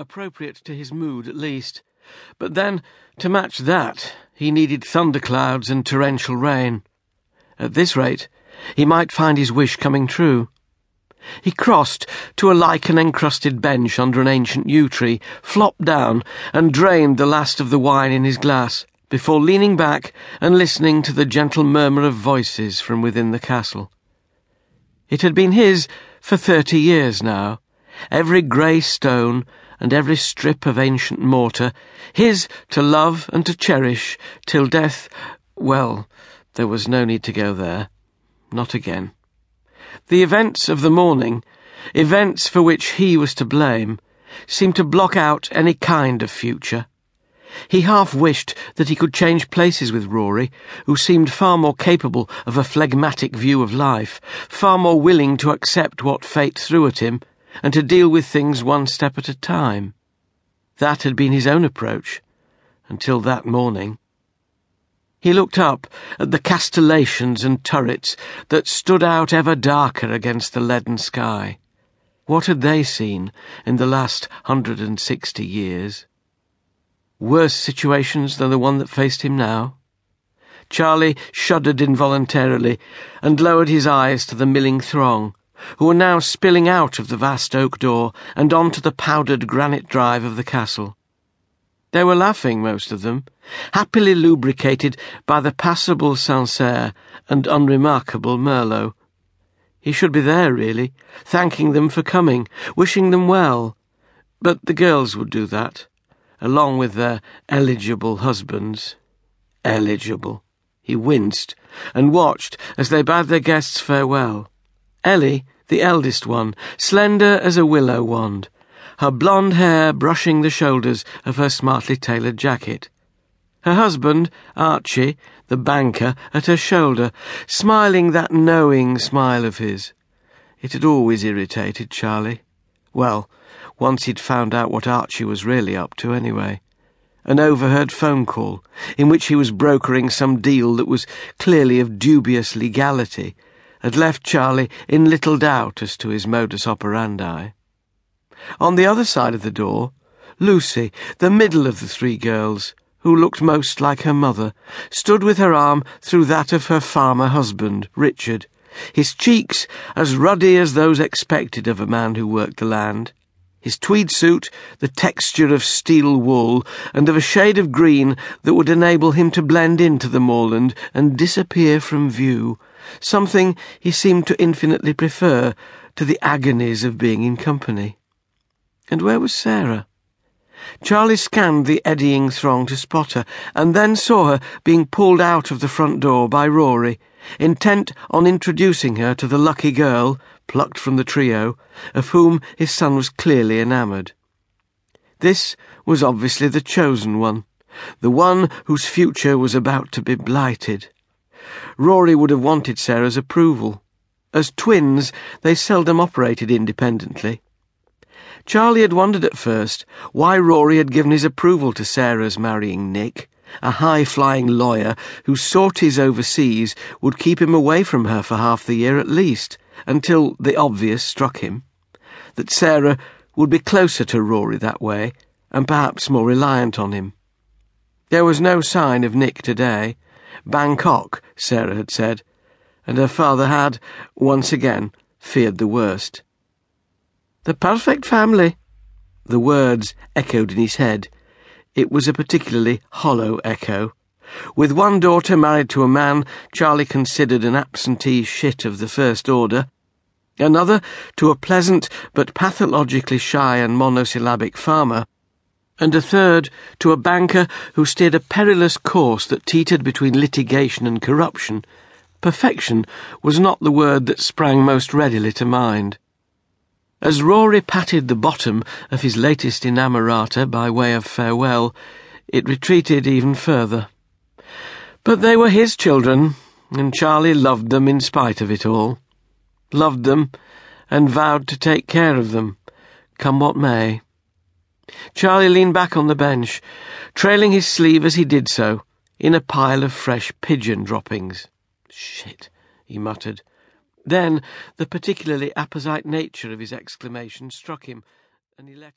appropriate to his mood at least. But then, to match that, he needed thunderclouds and torrential rain. At this rate, he might find his wish coming true. He crossed to a lichen encrusted bench under an ancient yew tree, flopped down, and drained the last of the wine in his glass, before leaning back and listening to the gentle murmur of voices from within the castle. It had been his for thirty years now, every grey stone and every strip of ancient mortar, his to love and to cherish till death. Well, there was no need to go there. Not again. The events of the morning, events for which he was to blame, seemed to block out any kind of future. He half wished that he could change places with Rory, who seemed far more capable of a phlegmatic view of life, far more willing to accept what fate threw at him, and to deal with things one step at a time. That had been his own approach, until that morning. He looked up at the castellations and turrets that stood out ever darker against the leaden sky. What had they seen in the last hundred and sixty years? Worse situations than the one that faced him now? Charlie shuddered involuntarily and lowered his eyes to the milling throng, who were now spilling out of the vast oak door and onto the powdered granite drive of the castle. They were laughing, most of them, happily lubricated by the passable Sancerre and unremarkable Merlot. He should be there, really, thanking them for coming, wishing them well. But the girls would do that, along with their eligible husbands. Eligible. He winced and watched as they bade their guests farewell. Ellie, the eldest one, slender as a willow wand, her blonde hair brushing the shoulders of her smartly tailored jacket. Her husband, Archie, the banker, at her shoulder, smiling that knowing smile of his. It had always irritated Charlie. Well, once he'd found out what Archie was really up to, anyway. An overheard phone call, in which he was brokering some deal that was clearly of dubious legality, had left Charlie in little doubt as to his modus operandi. On the other side of the door, Lucy, the middle of the three girls, who looked most like her mother, stood with her arm through that of her farmer husband, Richard, his cheeks as ruddy as those expected of a man who worked the land, his tweed suit the texture of steel wool and of a shade of green that would enable him to blend into the moorland and disappear from view, something he seemed to infinitely prefer to the agonies of being in company. And where was Sarah? Charlie scanned the eddying throng to spot her, and then saw her being pulled out of the front door by Rory, intent on introducing her to the lucky girl, plucked from the trio, of whom his son was clearly enamoured. This was obviously the chosen one, the one whose future was about to be blighted. Rory would have wanted Sarah's approval. As twins, they seldom operated independently. Charlie had wondered at first why Rory had given his approval to Sarah's marrying Nick, a high flying lawyer whose sorties overseas would keep him away from her for half the year at least, until the obvious struck him that Sarah would be closer to Rory that way, and perhaps more reliant on him. There was no sign of Nick today. Bangkok, Sarah had said, and her father had, once again, feared the worst. The perfect family. The words echoed in his head. It was a particularly hollow echo. With one daughter married to a man Charlie considered an absentee shit of the first order, another to a pleasant but pathologically shy and monosyllabic farmer, and a third to a banker who steered a perilous course that teetered between litigation and corruption, perfection was not the word that sprang most readily to mind. As Rory patted the bottom of his latest inamorata by way of farewell, it retreated even further. But they were his children, and Charlie loved them in spite of it all. Loved them, and vowed to take care of them, come what may. Charlie leaned back on the bench, trailing his sleeve as he did so, in a pile of fresh pigeon droppings. Shit, he muttered. Then the particularly apposite nature of his exclamation struck him, and he let